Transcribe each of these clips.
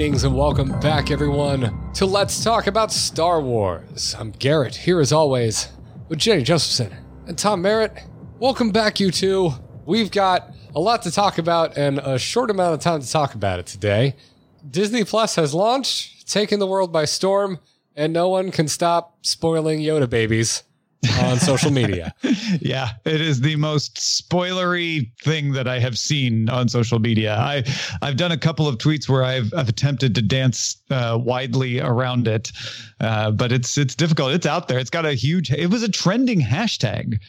Greetings and welcome back, everyone, to Let's Talk About Star Wars. I'm Garrett, here as always, with Jenny Josephson and Tom Merritt. Welcome back, you two. We've got a lot to talk about and a short amount of time to talk about it today. Disney Plus has launched, taken the world by storm, and no one can stop spoiling Yoda babies on social media. yeah, it is the most spoilery thing that I have seen on social media. I I've done a couple of tweets where I've I've attempted to dance uh, widely around it, uh, but it's it's difficult. It's out there. It's got a huge. It was a trending hashtag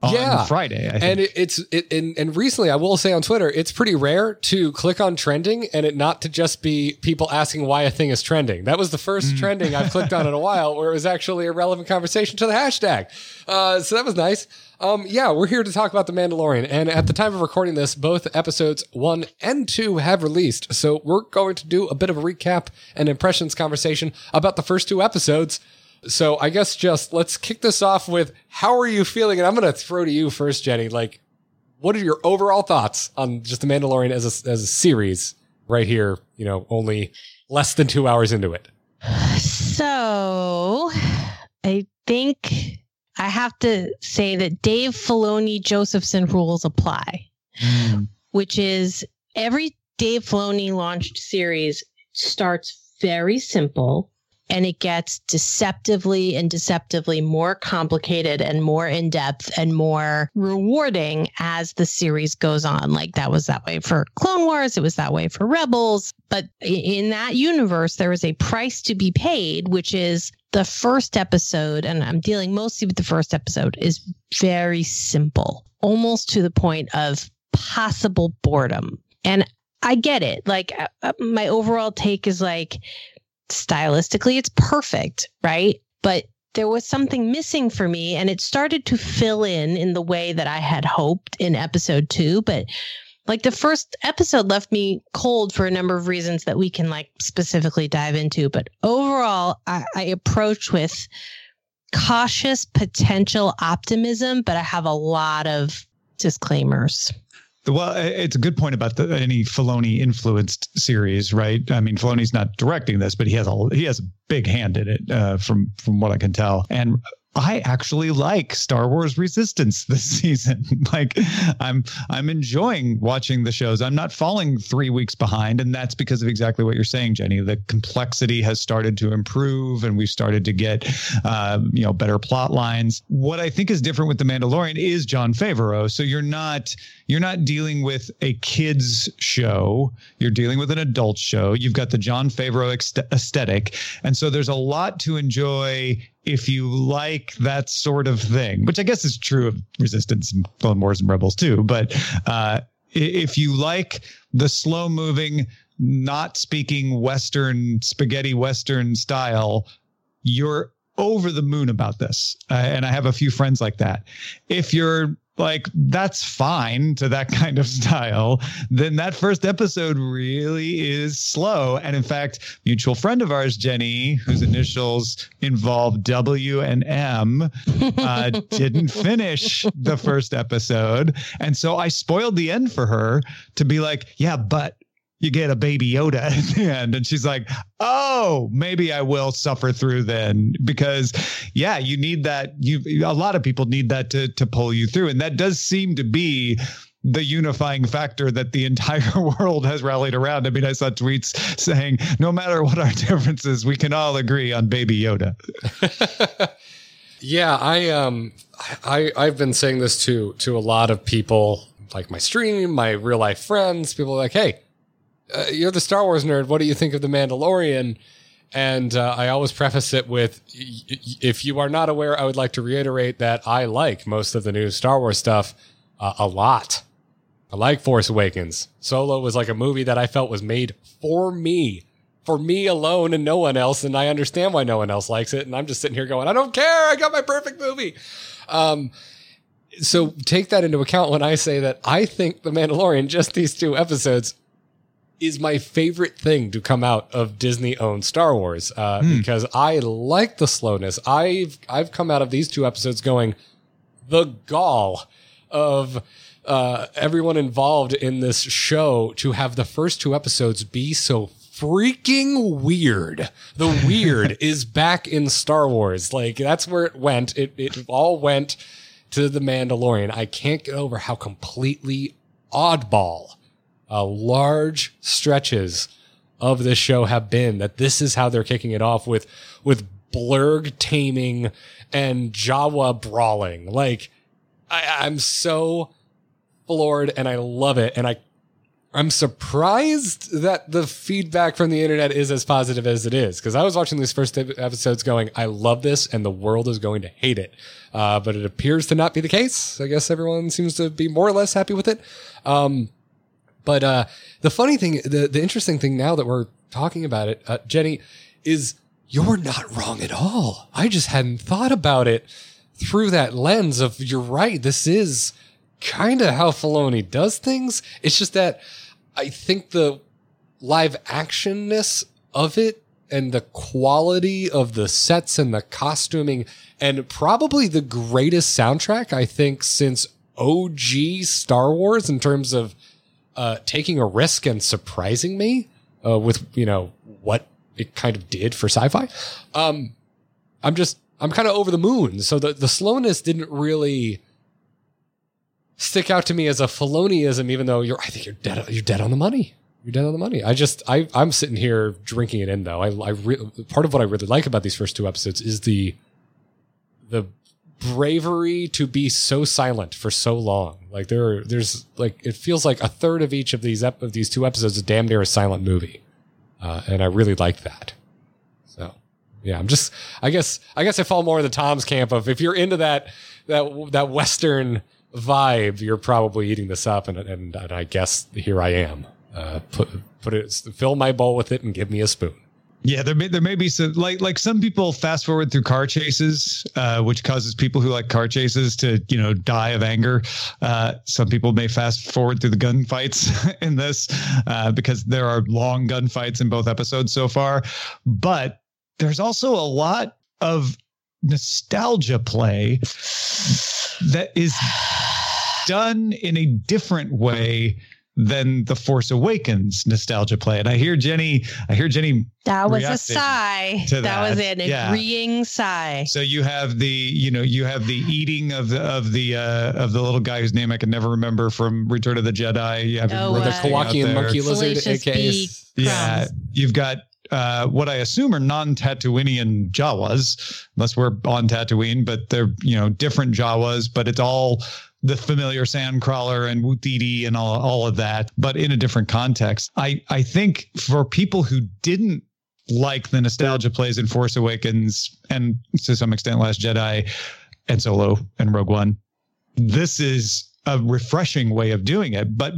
on yeah. Friday. And it, it's it and, and recently I will say on Twitter, it's pretty rare to click on trending and it not to just be people asking why a thing is trending. That was the first mm. trending I've clicked on in a while where it was actually a relevant conversation to the hashtag. Uh, so that was nice. Um, yeah, we're here to talk about The Mandalorian. And at the time of recording this, both episodes one and two have released. So we're going to do a bit of a recap and impressions conversation about the first two episodes. So I guess just let's kick this off with how are you feeling? And I'm going to throw to you first, Jenny. Like, what are your overall thoughts on just The Mandalorian as a, as a series right here? You know, only less than two hours into it. So I think I have to say that Dave Filoni Josephson rules apply, mm. which is every Dave Filoni launched series starts very simple and it gets deceptively and deceptively more complicated and more in depth and more rewarding as the series goes on. Like that was that way for Clone Wars, it was that way for Rebels. But in that universe, there is a price to be paid, which is the first episode, and I'm dealing mostly with the first episode, is very simple, almost to the point of possible boredom. And I get it. Like, uh, uh my overall take is like, stylistically, it's perfect, right? But there was something missing for me and it started to fill in in the way that I had hoped in episode two. But like the first episode left me cold for a number of reasons that we can like specifically dive into. But overall, I, I approach with cautious potential optimism, but I have a lot of disclaimers. Well, it's a good point about the, any Filoni influenced series, right? I mean, Filoni's not directing this, but he has a he has a big hand in it, uh, from from what I can tell. And I actually like Star Wars Resistance this season. like I'm I'm enjoying watching the shows. I'm not falling 3 weeks behind and that's because of exactly what you're saying, Jenny. The complexity has started to improve and we've started to get uh, you know better plot lines. What I think is different with The Mandalorian is Jon Favreau. So you're not you're not dealing with a kids show. You're dealing with an adult show. You've got the Jon Favreau aesthetic. And so there's a lot to enjoy if you like that sort of thing, which I guess is true of Resistance and Clone Wars and Rebels too. But uh, if you like the slow moving, not speaking Western spaghetti Western style, you're over the moon about this. Uh, and I have a few friends like that. If you're like that's fine to that kind of style, then that first episode really is slow. And in fact, mutual friend of ours, Jenny, whose initials involve W and M, uh, didn't finish the first episode. And so I spoiled the end for her to be like, yeah, but you get a baby Yoda at the end. And she's like, oh, maybe I will suffer through then. Because yeah, you need that. You a lot of people need that to to pull you through. And that does seem to be the unifying factor that the entire world has rallied around. I mean, I saw tweets saying, no matter what our differences, we can all agree on baby Yoda. yeah, I um I I've been saying this to to a lot of people like my stream, my real life friends, people like, hey, uh, you're the Star Wars nerd. What do you think of the Mandalorian? And uh, I always preface it with, if you are not aware, I would like to reiterate that I like most of the new Star Wars stuff uh, a lot. I like Force Awakens. Solo was like a movie that I felt was made for me, for me alone and no one else. And I understand why no one else likes it. And I'm just sitting here going, I don't care. I got my perfect movie. Um, so take that into account when I say that I think The Mandalorian, just these two episodes, is my favorite thing to come out of Disney owned Star Wars uh, mm. because I like the slowness. I've I've come out of these two episodes going the gall of uh, everyone involved in this show to have the first two episodes be so freaking weird. The weird is back in Star Wars. Like that's where it went. It it all went to the Mandalorian. I can't get over how completely oddball uh, large stretches of this show have been. That this is how they're kicking it off with with blurrg taming and Jawa brawling. Like I, I'm so floored and I love it. And I I'm surprised that the feedback from the internet is as positive as it is because I was watching these first episodes going, I love this and the world is going to hate it. Uh, but it appears to not be the case. I guess everyone seems to be more or less happy with it. Um, but uh, the funny thing, the, the interesting thing now that we're talking about it, uh, Jenny, is you're not wrong at all. I just hadn't thought about it through that lens of you're right. This is kind of how Filoni does things. It's just that I think the live actionness of it and the quality of the sets and the costuming and probably the greatest soundtrack I think since OG Star Wars in terms of uh, taking a risk and surprising me uh, with you know what it kind of did for sci-fi. Um, I'm just I'm kind of over the moon. So the the slowness didn't really stick out to me as a Filoniism, even though you're, I think you're dead, you're dead on the money. You're dead on the money. I just, I, I'm sitting here drinking it in though. I, I re- part of what I really like about these first two episodes is the, the bravery to be so silent for so long. Like there, there's like, it feels like a third of each of these, ep- of these two episodes is damn near a silent movie. Uh, and I really like that. So yeah, I'm just, I guess, I guess I fall more in the Tom's camp of if you're into that, that, that Western, vibe, you're probably eating this up, and and, and I guess here I am. Uh, put put it, fill my bowl with it, and give me a spoon. Yeah, there may there may be some like like some people fast forward through car chases, uh, which causes people who like car chases to you know die of anger. Uh, some people may fast forward through the gunfights in this uh, because there are long gunfights in both episodes so far, but there's also a lot of nostalgia play that is done in a different way than the Force Awakens nostalgia play. And I hear Jenny, I hear Jenny. That was a sigh. That. that. was an yeah. agreeing sigh. So you have the, you know, you have the eating of the of the uh of the little guy whose name I can never remember from Return of the Jedi. You have oh, the uh, Kowakian monkey lizard, aka. Yeah, you've got uh, what I assume are non-Tatooinean Jawas, unless we're on Tatooine, but they're you know different Jawas, but it's all the familiar Sandcrawler and Utinni and all, all of that, but in a different context. I I think for people who didn't like the nostalgia plays in Force Awakens and to some extent Last Jedi and Solo and Rogue One, this is a refreshing way of doing it. But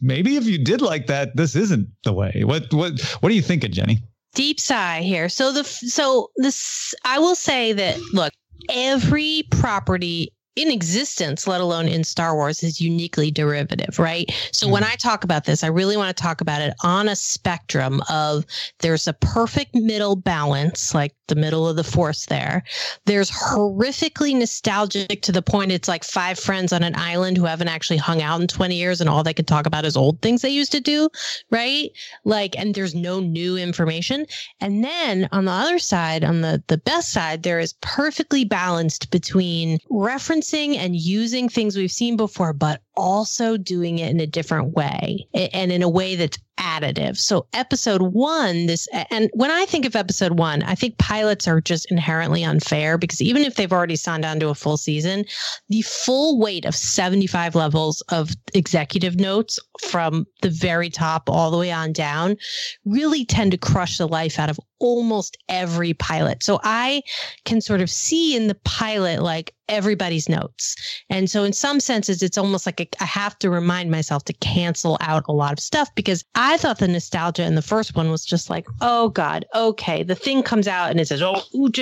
maybe if you did like that, this isn't the way. What what what are you thinking, Jenny? Deep sigh here. So the so this I will say that look, every property in existence, let alone in Star Wars, is uniquely derivative, right? So mm when I talk about this, I really want to talk about it on a spectrum of there's a perfect middle balance, like the middle of the force there. There's horrifically nostalgic to the point it's like five friends on an island who haven't actually hung out in 20 years and all they can talk about is old things they used to do, right? Like, and there's no new information. And then on the other side, on the, the best side, there is perfectly balanced between reference referencing and using things we've seen before, but also doing it in a different way and in a way that's additive. So episode one, this, and when I think of episode one, I think pilots are just inherently unfair because even if they've already signed on to a full season, the full weight of 75 levels of executive notes from the very top all the way on down really tend to crush the life out of almost every pilot. So I can sort of see in the pilot like everybody's notes. And so in some senses, it's almost like I have to remind myself to cancel out a lot of stuff because I thought the nostalgia in the first one was just like, oh God, okay. The thing comes out and it says, oh, which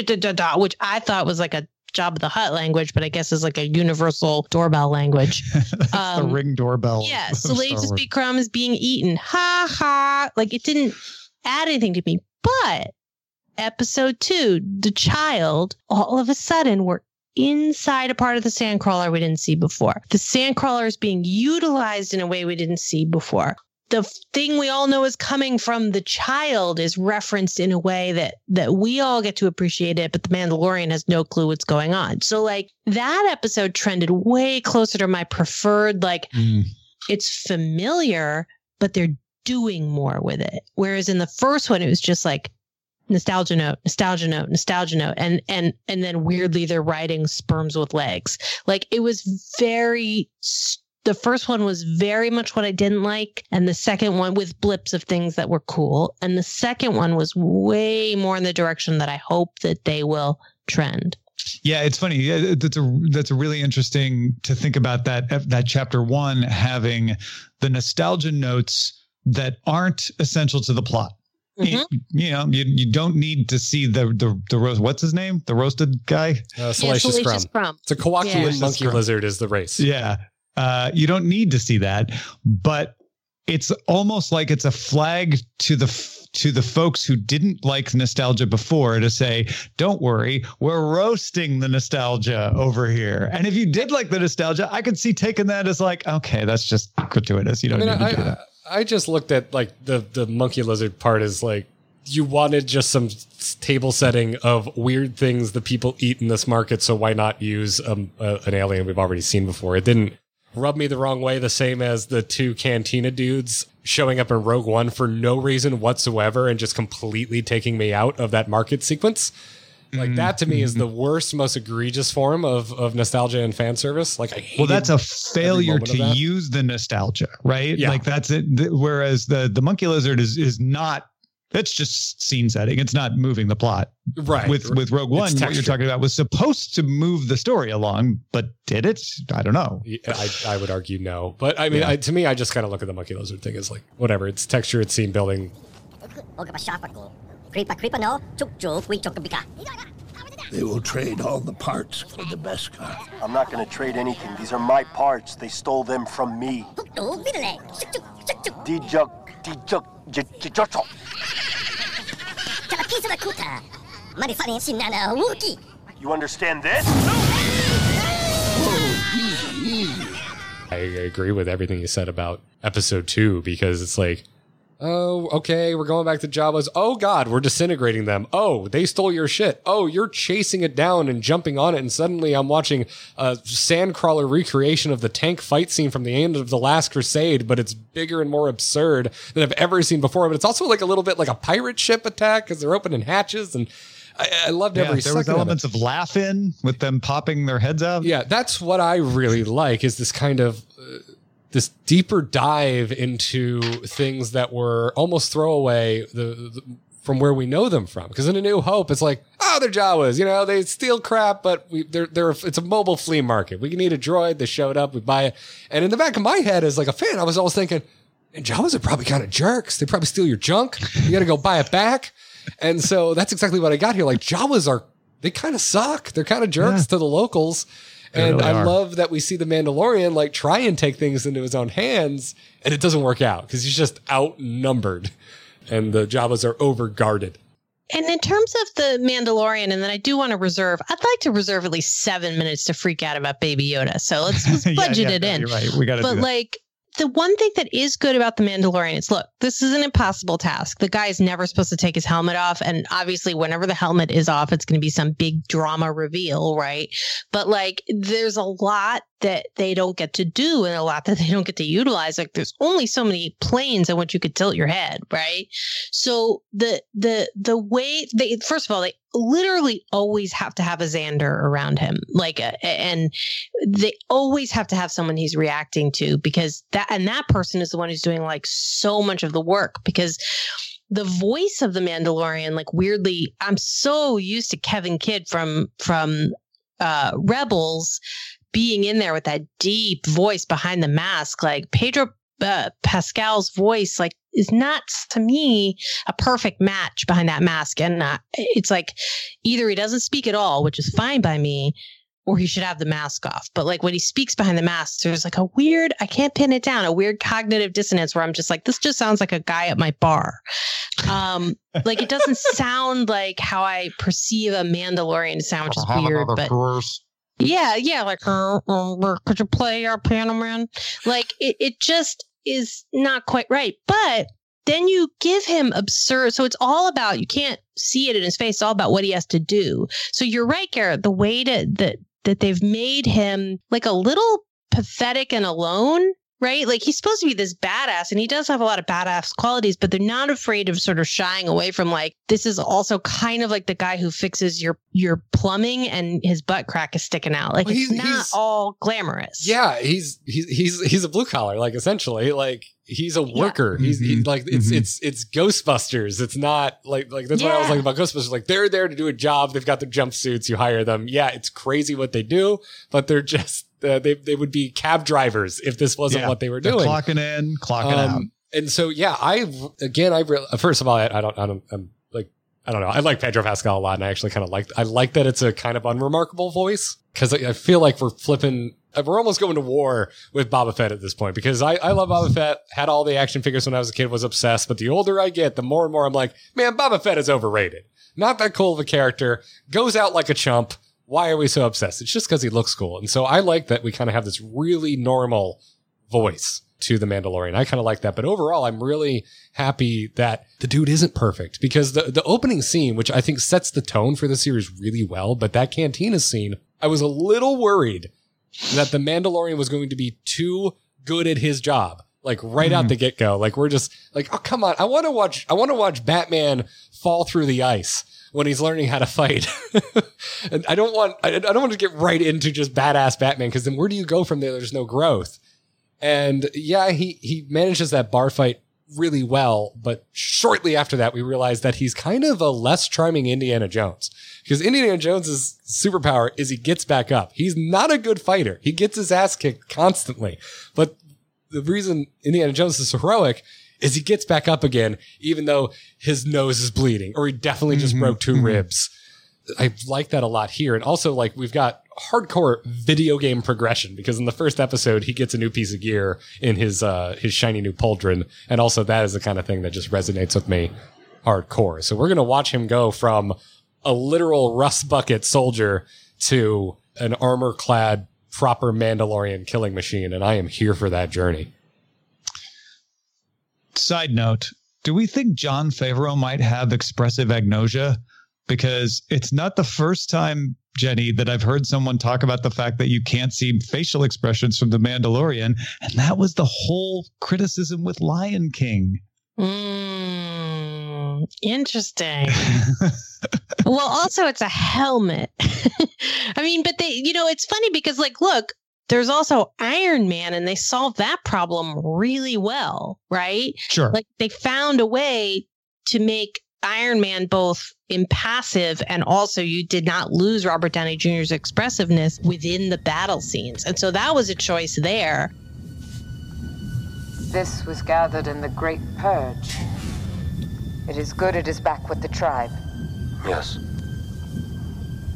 I thought was like a Jabba the Hutt language, but I guess is like a universal doorbell language. um, the ring doorbell. Yeah. Salacious B. Crumb is being eaten. Ha ha. Like it didn't add anything to me. But episode two, the child, all of a sudden we're inside a part of the sandcrawler we didn't see before. The sandcrawler is being utilized in a way we didn't see before. the thing we all know is coming from the child is referenced in a way that that we all get to appreciate it but the mandalorian has no clue what's going on so like that episode trended way closer to my preferred like mm. it's familiar but they're doing more with it whereas in the first one it was just like nostalgia note nostalgia note nostalgia note and and and then weirdly they're writing sperms with legs like it was very the first one was very much what I didn't like, and the second one with blips of things that were cool, and the second one was way more in the direction that I hope that they will trend. Yeah, it's funny. That's a that's a really interesting to think about that that chapter one having the nostalgia notes that aren't essential to the plot. Mm-hmm. You, know, you, you don't need to see the the the roast. What's his name? The roasted guy. Uh, Salacious, yeah, Salacious Crumb. It's a Kowakian yeah. monkey lizard is the race. Yeah, uh, you don't need to see that, but it's almost like it's a flag to the to the folks who didn't like nostalgia before to say, "Don't worry, we're roasting the nostalgia over here." And if you did like the nostalgia, I could see taking that as like, "Okay, that's just gratuitous. You don't I mean, need I, to do that." I just looked at like the the monkey lizard part is like you wanted just some table setting of weird things that people eat in this market, so why not use um, uh, an alien we've already seen before? It didn't rub me the wrong way, the same as the two Cantina dudes showing up in Rogue One for no reason whatsoever and just completely taking me out of that market sequence. Like that to me is the worst, most egregious form of, of nostalgia and fan service. Like I well, that's a failure to use the nostalgia, right? Yeah. Like that's it. Whereas the the monkey lizard is is not that's just scene setting. It's not moving the plot. Right. With with Rogue One, what you're talking about was supposed to move the story along, but did it? I don't know. I, I would argue no. But I mean, yeah. I, to me, I just kind of look at the monkey lizard thing as like whatever. It's texture, it's scene building. They will trade all the parts for the Beskar. I'm not going to trade anything. These are my parts. They stole them from me. Dijok, dijok, dijok. You understand this? I agree with everything you said about episode two because it's like Oh, okay. We're going back to Jabba's. Oh God, we're disintegrating them. Oh, they stole your shit. Oh, you're chasing it down and jumping on it. And suddenly I'm watching a sandcrawler recreation of the tank fight scene from the end of The Last Crusade, but it's bigger and more absurd than I've ever seen before. But it's also like a little bit like a pirate ship attack because they're opening hatches and I, I loved yeah, every. There was elements of, of laughing with them popping their heads out. Yeah, that's what I really like. Is this kind of uh, this deeper dive into things that were almost throwaway the, the from where we know them from. Because in A New Hope, it's like, oh, they're Jawas. You know, they steal crap, but we, they're, they're, it's a mobile flea market. We can need a droid. They showed up. We buy it. And in the back of my head, as like a fan, I was always thinking, and Jawas are probably kind of jerks. They probably steal your junk. You got to go buy it back. And so that's exactly what I got here. Like Jawas are, they kind of suck. They're kind of jerks yeah. to the locals and really I are. love that we see the Mandalorian like try and take things into his own hands, and it doesn't work out because he's just outnumbered, and the Jawas are overguarded. And in terms of the Mandalorian, and then I do want to reserve, I'd like to reserve at least seven minutes to freak out about Baby Yoda. So let's, let's budget yeah, yeah, it in. You're right. We got to. But like, the one thing that is good about the Mandalorian is look, this is an impossible task. The guy is never supposed to take his helmet off. And obviously, whenever the helmet is off, it's going to be some big drama reveal, right? But like, there's a lot that they don't get to do and a lot that they don't get to utilize. Like, there's only so many planes in which you could tilt your head, right? So the, the, the way they, first of all, they literally always have to have a Xander around him. Like, a, and they always have to have someone he's reacting to because that, and that person is the one who's doing like so much of the work because the voice of the Mandalorian, like weirdly, I'm so used to Kevin McKidd from, from, uh, Rebels being in there with that deep voice behind the mask. Like Pedro uh, Pascal's voice like is not to me a perfect match behind that mask. And uh, it's like either he doesn't speak at all which is fine by me or he should have the mask off. But like when he speaks behind the mask there's like a weird i can't pin it down a weird cognitive dissonance where i'm just like this just sounds like a guy at my bar. Um like it doesn't sound like how i perceive a mandalorian to sound which is weird but course. yeah yeah like uh, uh, could you play our piano man like it, it just is not quite right. But then you give him absurd. So it's all about you can't see it in his face. It's all about what he has to do. So you're right, Garrett. The way to, that that they've made him like a little pathetic and alone right? Like he's supposed to be this badass and he does have a lot of badass qualities, but they're not afraid of sort of shying away from like this is also kind of like the guy who fixes your your plumbing and his butt crack is sticking out. Like Well, it's he's- not he's- all glamorous. Yeah, he's he's he's he's a blue collar, like essentially, like he's a worker. He's, he's Mhm, like it's mhm. it's it's Ghostbusters. It's not like like that's what I was Yeah. like about Ghostbusters. Like they're there to do a job. They've got their jumpsuits. You hire them. Yeah, it's crazy what they do, but they're just uh, they they would be cab drivers if this wasn't Yeah, what they were They're doing. clocking in, clocking out. Um, and so yeah, I again I re- first of all I, I don't I don't I'm like I don't know I like Pedro Pascal a lot and I actually kind of like I like that it's a kind of unremarkable voice because I, I feel like we're flipping Uh, we're almost going to war with Boba Fett at this point because I I love Boba Fett. Had all the action figures when I was a kid was obsessed. But the older I get the more and more I'm like man Boba Fett is overrated. Not that cool of a character. Goes out like a chump. Why are we so obsessed? It's just because he looks cool. And so I like that we kind of have this really normal voice to the Mandalorian. I kind of like that. But overall, I'm really happy that the dude isn't perfect because the, the opening scene, which I think sets the tone for the series really well, but that cantina scene, I was a little worried that the Mandalorian was going to be too good at his job. Like right out hmm. the get go. Like we're just like, oh, come on. I want to watch, I want to watch Batman fall through the ice when he's learning how to fight. and I don't want, I, I don't want to get right into just badass Batman because then where do you go from there? There's no growth. And yeah, he he manages that bar fight really well, but shortly after that, we realize that he's kind of a less charming Indiana Jones. Because Indiana Jones's superpower is he gets back up. He's not a good fighter. He gets his ass kicked constantly. But the reason Indiana Jones is heroic is he gets back up again, even though his nose is bleeding, or he definitely just Mhm, broke 2 mhm. ribs. I like that a lot here. And also, like, we've got hardcore video game progression because in the first episode, he gets a new piece of gear in his, uh, his shiny new pauldron. And also, that is the kind of thing that just resonates with me hardcore. So we're going to watch him go from a literal rust bucket soldier to an armor clad, proper Mandalorian killing machine. And I am here for that journey. Side note: Do we think Jon Favreau might have expressive agnosia? Because it's not the first time, Jenny, that I've heard someone talk about the fact that you can't see facial expressions from the Mandalorian, and that was the whole criticism with Lion King. Mm, interesting. well, also it's a helmet. I mean, but they, you know, it's funny because, like, look, there's also Iron Man, and they solved that problem really well, right? Sure. Like, they found a way to make Iron Man both impassive and also you did not lose Robert Downey Jr.'s expressiveness within the battle scenes. And so that was a choice there. This was gathered in the Great Purge. It is good it is back with the tribe. Yes.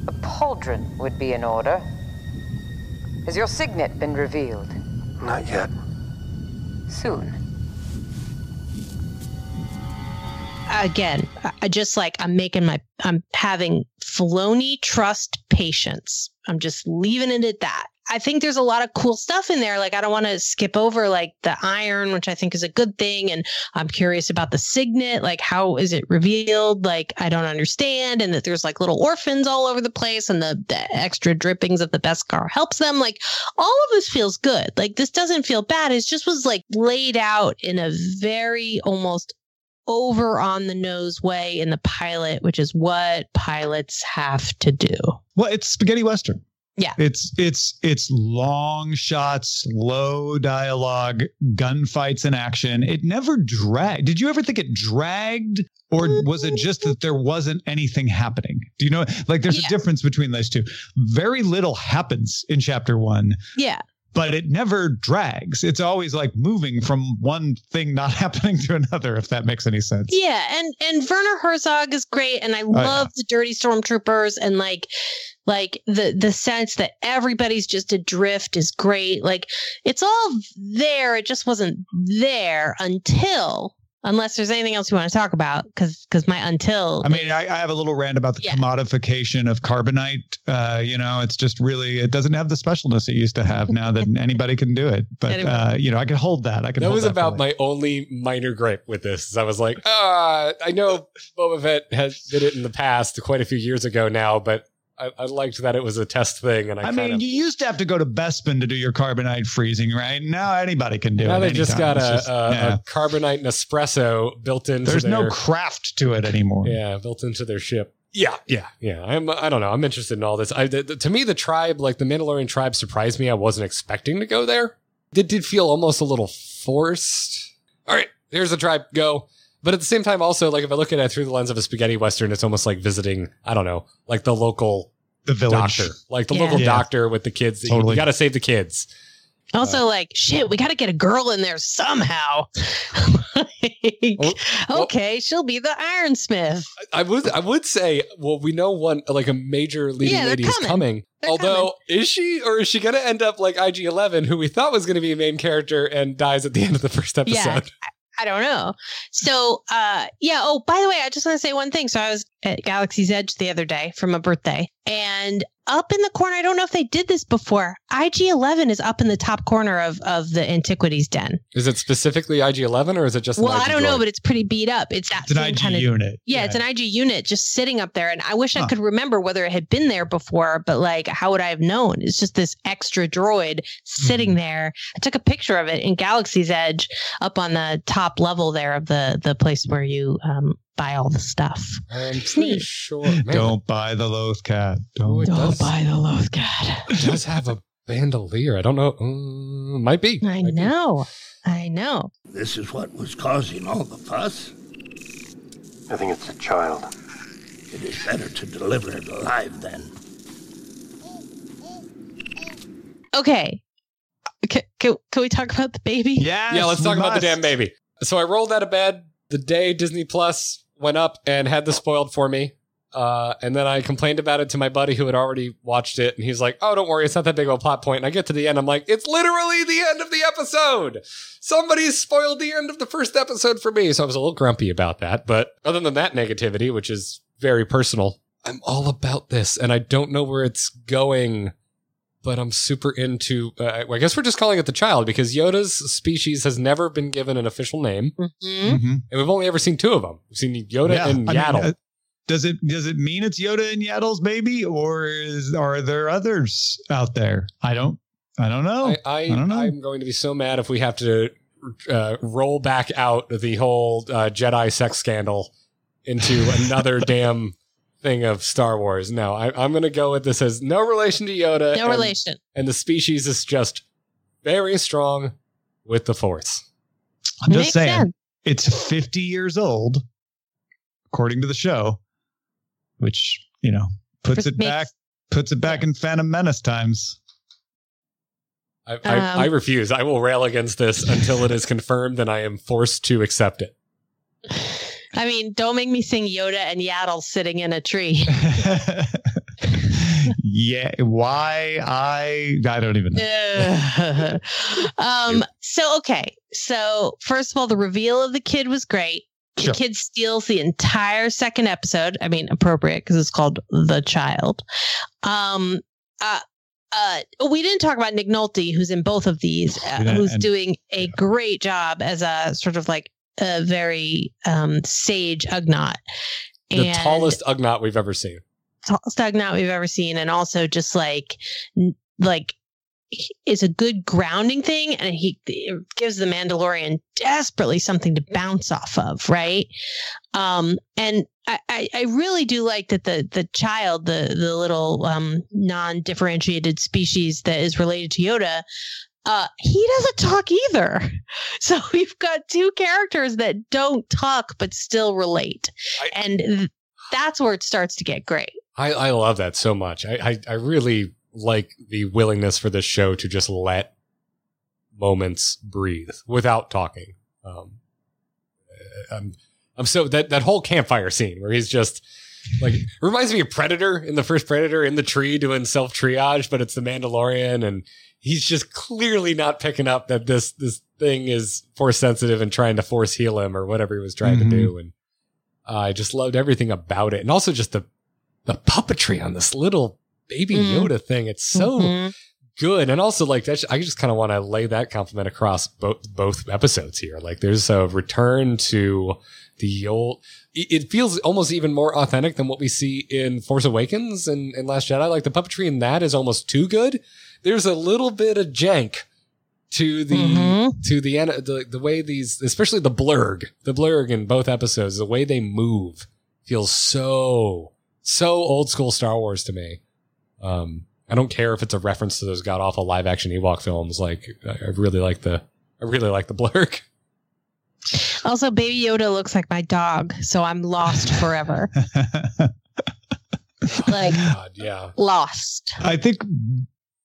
A pauldron would be in order. Has your signet been revealed? Not yet. Soon. again, I just like I'm making my I'm having Filoni trust patience. I'm just leaving it at that. I think there's a lot of cool stuff in there. Like I don't want to skip over like the iron, which I think is a good thing, and I'm curious about the signet. Like how is it revealed? Like I don't understand, and that there's like little orphans all over the place, and the, the extra drippings of the Beskar helps them. Like all of this feels good. Like this doesn't feel bad. It just was like laid out in a very almost over on the nose way in the pilot, which is what pilots have to do. Well, it's spaghetti western. Yeah. It's it's it's long shots, low dialogue, gunfights in action. It never dragged. Did you ever think it dragged or was it just that there wasn't anything happening? Do you know like there's Yeah. a difference between those two. Very little happens in chapter 1, Yeah. but it never drags. It's always like moving from one thing not happening to another if that makes any sense. Yeah, and and Werner Herzog is great, and I Oh, yeah. love the Dirty Stormtroopers, and like like the the sense that everybody's just adrift is great. Like it's all there. It just wasn't there until unless there's anything else you want to talk about, because because my until. I mean, I, I have a little rant about the Yeah. commodification of carbonite. Uh, you know, it's just really it doesn't have the specialness it used to have. Now that anybody can do it, but Anyway. uh, you know, I can hold that. I can. That hold was for about my only minor gripe with this. I was like, ah, I know Boba Fett has did it in the past, quite a few years ago now, but I, I liked that it was a test thing, and I, I mean, of you used to have to go to Bespin to do your carbonite freezing, right? Now anybody can do now it. they just got a, just- a, yeah. a carbonite Nespresso built into There's their no craft to it anymore. yeah built into their ship. Yeah, yeah, yeah. I'm I don't know. I'm interested in all this. I the, the- to me the tribe, like the Mandalorian tribe, surprised me. I wasn't expecting to go there. It did feel almost a little forced. All right, here's the tribe. Go. But at the same time, also like if I look at it through the lens of a spaghetti western, it's almost like visiting. I don't know, like the local The village. doctor, like the Yeah. local Yeah. doctor with the kids. that you- Totally. You, got to save the kids. Also, uh, like, shit, we got to get a girl in there somehow. Like, well- okay, she'll be the ironsmith. I would I would say, well, we know one like a major leading Yeah, they're lady is coming. coming. They're Although, is she or is she going to end up like IG Eleven, who we thought was going to be a main character and dies at the end of the first episode? Yeah. I don't know. So, uh, yeah. Oh, by the way, I just want to say one thing. So I was at Galaxy's Edge the other day for my birthday, and up in the corner, I don't know if they did this before. IG Eleven is up in the top corner of of the Antiquities Den. Is it specifically IG Eleven or is it just? an Well, I don't know, but it's pretty beat up. It's that It's an IG kind of unit. Yeah, it's an IG unit just sitting up there. And I wish I could remember whether it had been there before, but like, how would I have known? It's just this extra droid sitting Mhm. there. I took a picture of it in Galaxy's Edge up on the top level there of the, the place where you um, buy all the stuff. I'm It's pretty neat. sure. Man, Don't buy the loth-cat. Ooh, Don't. does. the Loth-cat. it does have a bandolier. I don't know. Uh, might be. I Might be. know. I know. This is what was causing all the fuss. I think it's a child. It is better to deliver it alive then. Okay. Can, can, can we talk about the baby? Yes, Yeah, let's we talk about the damn baby. So I rolled out of bed the day Disney Plus went up and had this spoiled for me. Uh, and then I complained about it to my buddy who had already watched it, and he's like, "Oh, don't worry, it's not that big of a plot point." And I get to the end, I'm like, "It's literally the end of the episode. Somebody spoiled the end of the first episode for me." So I was a little grumpy about that. But other than that negativity, which is very personal, I'm all about this, and I don't know where it's going. But I'm super into. Uh, I guess we're just calling it the child because Yoda's species has never been given an official name, Mhm. Mhm. and we've only ever seen two of them. We've seen Yoda Yeah, and I mean, Yaddle. uh, does it does it mean it's Yoda and Yaddle's baby, or is are there others out there? I don't I don't know. I, I, I don't know. I'm going to be so mad if we have to uh, roll back out the whole uh, Jedi sex scandal into another damn thing of Star Wars. No, I, I'm going to go with this as no relation to Yoda. No and, relation. And the species is just very strong with the Force. I'm just Makes saying sense. it's 50 years old, according to the show, which you know puts it back puts it back in Phantom Menace times. I, I, Um, I refuse. I will rail against this until it is confirmed and I am forced to accept it. I mean, don't make me sing Yoda and Yaddle sitting in a tree. yeah, why I I don't even know. um. So okay. So first of all, the reveal of the kid was great. The Sure. kid steals the entire second episode. I mean, appropriate because it's called The Child. Um. Uh. Uh, we didn't talk about Nick Nolte, who's in both of these, uh, who's doing a great job as a sort of like a very um, sage Ugnaught. The And- tallest Ugnaught we've ever seen. tallest Ugnaught we've ever seen, and also just like like is a good grounding thing, and he gives the Mandalorian desperately something to bounce off of, right? Um, and I, I, I really do like that the the child, the the little um, non differentiated species that is related to Yoda. Uh, he doesn't talk either. So we've got two characters that don't talk but still relate. I- and th- that's where it starts to get great. I, I love that so much. I, I, I really like the willingness for this show to just let moments breathe without talking. Um, uh, I'm, I'm so that, that whole campfire scene where he's just like, reminds me of Predator in the first Predator in the tree doing self triage, but it's the Mandalorian and he's just clearly not picking up that this this thing is force sensitive and trying to force heal him or whatever he was trying Mhm. to do. And uh, I just loved everything about it, and also just the the puppetry on this little baby Mm. Yoda thing. It's so Mhm. good, and also like that's, I just kind of want to lay that compliment across both both episodes here. Like there's a return to the old. It it feels almost even more authentic than what we see in Force Awakens and, and Last Jedi. Like the puppetry in that is almost too good. There's a little bit of jank to the Mhm. to the, an- the the way these, especially the blurrg, the blurrg in both episodes, the way they move feels so so old school Star Wars to me. Um, I don't care if it's a reference to those god awful live action Ewok films. Like I I really like the I really like the blurrg. Also, Baby Yoda looks like my dog, so I'm lost forever. like God, yeah. lost. I think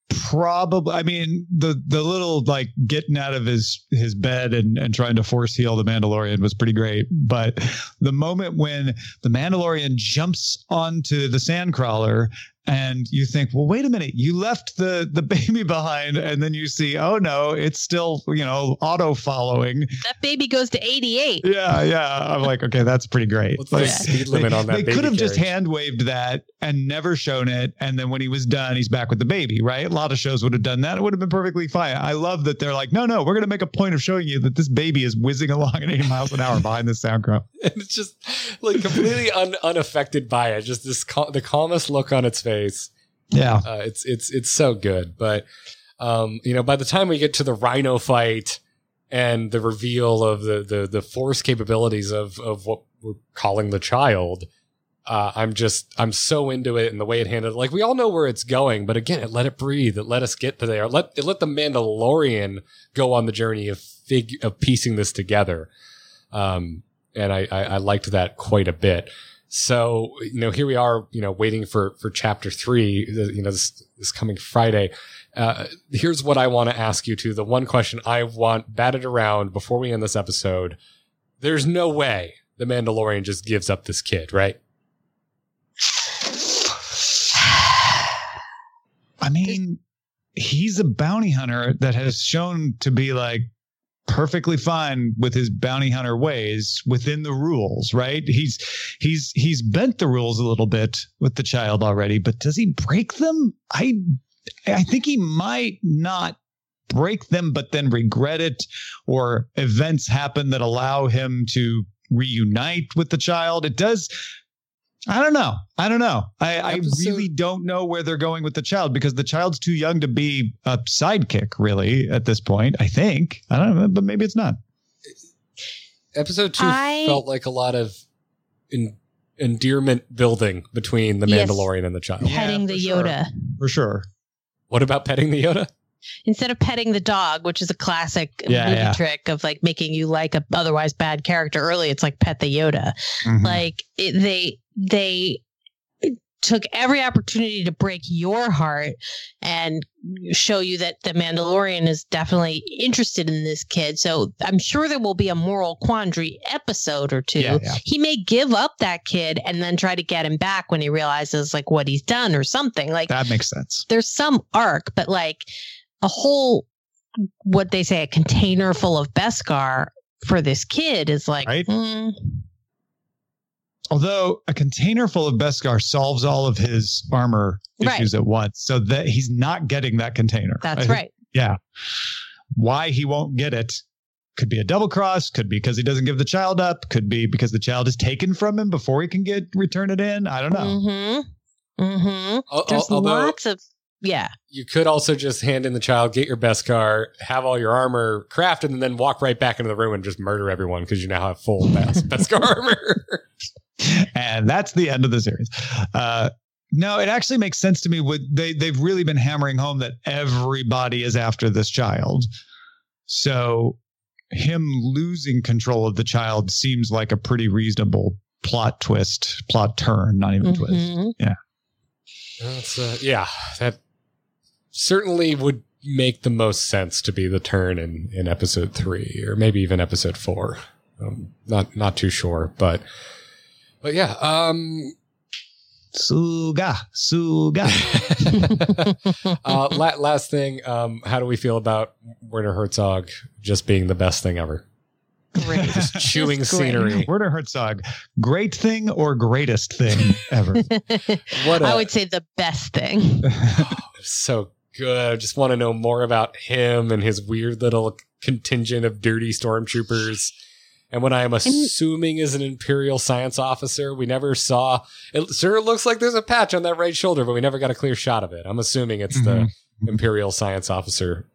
probably I mean the the little like getting out of his his bed and and trying to force heal the Mandalorian was pretty great. But the moment when the Mandalorian jumps onto the sandcrawler and you think well wait a minute you left the the baby behind and then you see oh no it's still you know auto following That baby goes to 88. yeah yeah I'm like okay that's pretty great What's the speed limit on that they baby could have just hand waved that and never shown it. And then when he was done, he's back with the baby, right? A lot of shows would have done that. It would have been perfectly fine. I love that they're like, no, no, we're going to make a point of showing you that this baby is whizzing along at 80 miles an hour behind the sandcrawler. and it's just like completely un, unaffected by it. Just this cal- the calmest look on its face. Yeah. Uh, it's it's it's so good. But um, you know, by the time we get to the Rhino fight and the reveal of the the the force capabilities of of what we're calling the child, uh, I'm just I'm so into it and the way it handled. It. Like we all know where it's going, but again, it let it breathe. It let us get to there. Let it let the Mandalorian go on the journey of fig of piecing this together. Um, and I, I I liked that quite a bit. So you know, here we are, you know, waiting for for chapter three. You know, this this coming Friday. Uh, here's what I want to ask you to the one question I want batted around before we end this episode. There's no way the Mandalorian just gives up this kid, right? I mean, he's a bounty hunter that has shown to be like perfectly fine with his bounty hunter ways within the rules, right? He's he's he's bent the rules a little bit with the child already, but does he break them? I I think he might not break them but then regret it or events happen that allow him to reunite with the child. It does I don't know. I don't know. I, I really don't know where they're going with the child because the child's too young to be a sidekick, really, at this point. I think. I don't know, but maybe it's not. Episode two I- felt like a lot of en- endearment building between the Yes. Mandalorian and the child. Yeah, petting the for sure. Yoda. For sure. What about petting the Yoda? Instead of petting the dog, which is a classic Yeah, movie yeah. trick of like making you like a otherwise bad character early, it's like pet the Yoda. Mhm. Like it, they they took every opportunity to break your heart and show you that the Mandalorian is definitely interested in this kid. So I'm sure there will be a moral quandary episode or two. Yeah, yeah. He may give up that kid and then try to get him back when he realizes like what he's done or something. Like that makes sense. there's some arc, but like a whole what they say a container full of Beskar for this kid is like Right. mm, Although a container full of Beskar solves all of his armor Right. issues at once, so that he's not getting that container. That's think- right. Yeah. Why he won't get it could be a double cross, could be because he doesn't give the child up, could be because the child is taken from him before he can get return it in. I don't know. Mm-hmm. Mm-hmm. Al- There's Although lots of yeah. you could also just hand in the child, get your Beskar, have all your armor crafted, and then walk right back into the room and just murder everyone because you now have full best Beskar armor. and that's the end of the series. Uh, no, it actually makes sense to me. With they they've really been hammering home that everybody is after this child, so him losing control of the child seems like a pretty reasonable plot twist, plot turn, not even twist. Mhm. That's, uh, yeah, that certainly would make the most sense to be the turn in, in episode three, or maybe even episode four. Um, not not too sure, but but yeah. Um, Suga, Suga. uh, la- last thing, um, how do we feel about Werner Herzog just being the best thing ever? Great. Just chewing Just scenery. Werner Herzog, great thing or greatest thing ever? What I a- would say the best thing. so good. I just want to know more about him and his weird little contingent of dirty stormtroopers. And what I am assuming is an Imperial science officer. We never saw. It sure looks like there's a patch on that right shoulder, but we never got a clear shot of it. I'm assuming it's the Imperial science officer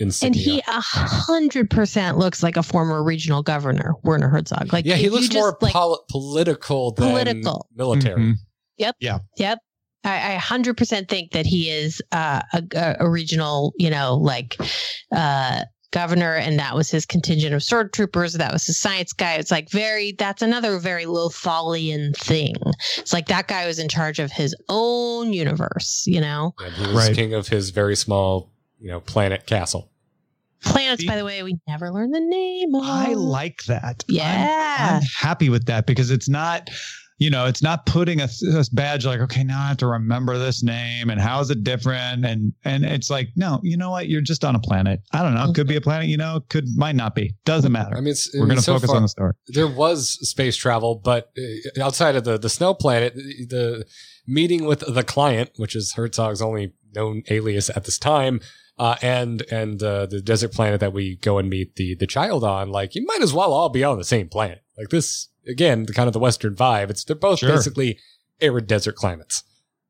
And he a hundred percent looks like a former regional governor, Werner Herzog. Like yeah, he if you looks just, more like poli- political than Political. military. Mhm. Yep. Yeah. Yep. I, I 100% think that he is uh, a, a regional, you know, like uh, governor, and that was his contingent of stormtroopers. That was his science guy. It's like very, that's another very Lothalian thing. It's like that guy was in charge of his own universe, you know? And he was Right. king of his very small, you know, planet castle. Planets, by the way, we never learned the name of. I like that. Yeah. I'm, I'm happy with that because it's not, you know, it's not putting a, a badge like, okay, now I have to remember this name and how is it different? And and it's like, no, you know what? You're just on a planet. I don't know. Could be a planet, you know, could might not be. Doesn't matter. I mean, it's, We're going to so focus far- on the story. there was space travel, but uh, outside of the the snow planet, the, the meeting with the client, which is Herzog's only known alias at this time, uh, and and uh, the desert planet that we go and meet the the child on, like you might as well all be on the same planet. Like this again, the kind of the Western vibe. It's they're both Sure. basically arid desert climates.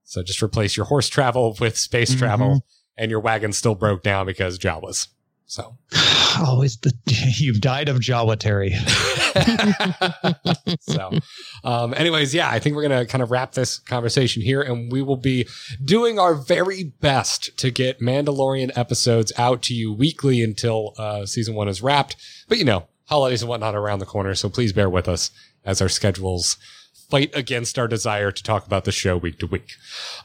So just replace your horse travel with space Mhm. travel, and your wagon still broke down because Jawas. So Always the you've died of Jawa Terry. so, um, anyways, yeah, I think we're going to kind of wrap this conversation here and we will be doing our very best to get Mandalorian episodes out to you weekly until uh, season one is wrapped. But you know, holidays and whatnot around the corner. So please bear with us as our schedules fight against our desire to talk about the show week to week.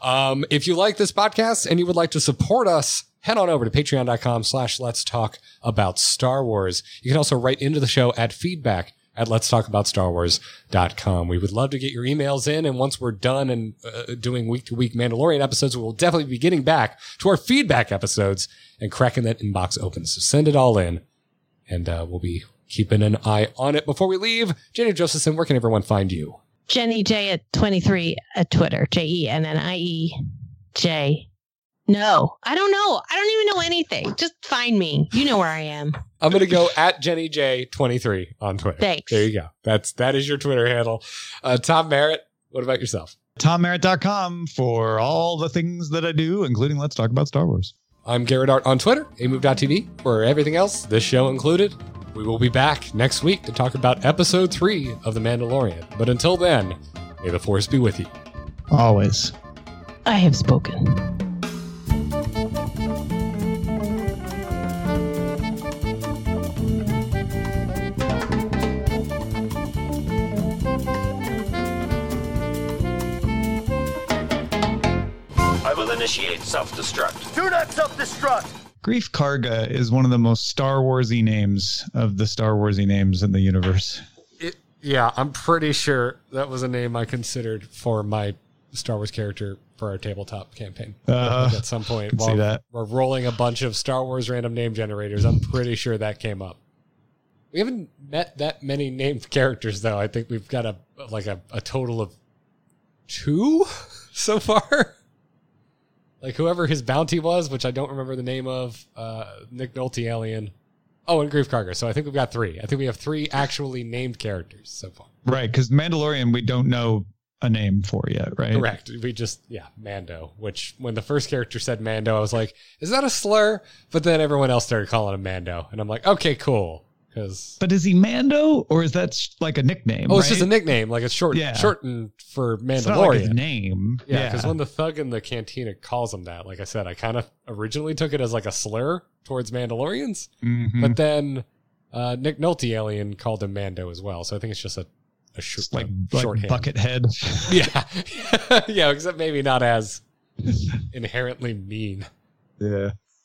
Um, if you like this podcast and you would like to support us, head on over to patreon.com slash let's talk about Star Wars. You can also write into the show at feedback at let's talk about Star Wars.com. We would love to get your emails in. And once we're done and uh, doing week to week Mandalorian episodes, we will definitely be getting back to our feedback episodes and cracking that inbox open. So send it all in and uh, we'll be keeping an eye on it. Before we leave, Jennie Josephson, where can everyone find you? Jenny J at 23 at Twitter. J E N N I E J. No, I don't know. I don't even know anything. Just find me. You know where I am. I'm gonna go at Jenny J 23 on Twitter. Thanks. There you go. That's that is your Twitter handle. Uh, Tom Merritt, what about yourself? TomMerritt.com for all the things that I do, including Let's Talk About Star Wars. I'm Garrett Art on Twitter, amove.tv for everything else, this show included. We will be back next week to talk about episode three of The Mandalorian. But until then, may the force be with you. Always. I have spoken. Initiate self-destruct. Do not self-destruct! Greef Karga is one of the most Star Warsy names of the Star Warsy names in the universe. It, yeah, I'm pretty sure that was a name I considered for my Star Wars character for our tabletop campaign. Uh, at some point, can see while that. we're rolling a bunch of Star Wars random name generators, I'm pretty sure that came up. We haven't met that many named characters, though. I think we've got a like a, a total of two so far. Like whoever his bounty was, which I don't remember the name of, uh, Nick Nolte alien. Oh, and Greef Karga. So I think we've got three. I think we have three actually named characters so far. Right, because Mandalorian we don't know a name for yet, right? Correct. We just yeah, Mando. Which when the first character said Mando, I was like, is that a slur? But then everyone else started calling him Mando, and I'm like, okay, cool. Because But is he Mando or is that sh- like a nickname? oh, it's just a nickname, like a short Yeah. shortened for It's not like his Mandalorian. name. yeah, because when the thug in the cantina calls him that, like I said, I kind of originally took it as like a slur towards Mandalorians, Mhm. but then uh, Nick Nolte alien called him Mando as well. So I think it's just a a, sh- It's like, a like shorthand. Buckethead. Yeah, yeah, except maybe not as inherently mean. Yeah.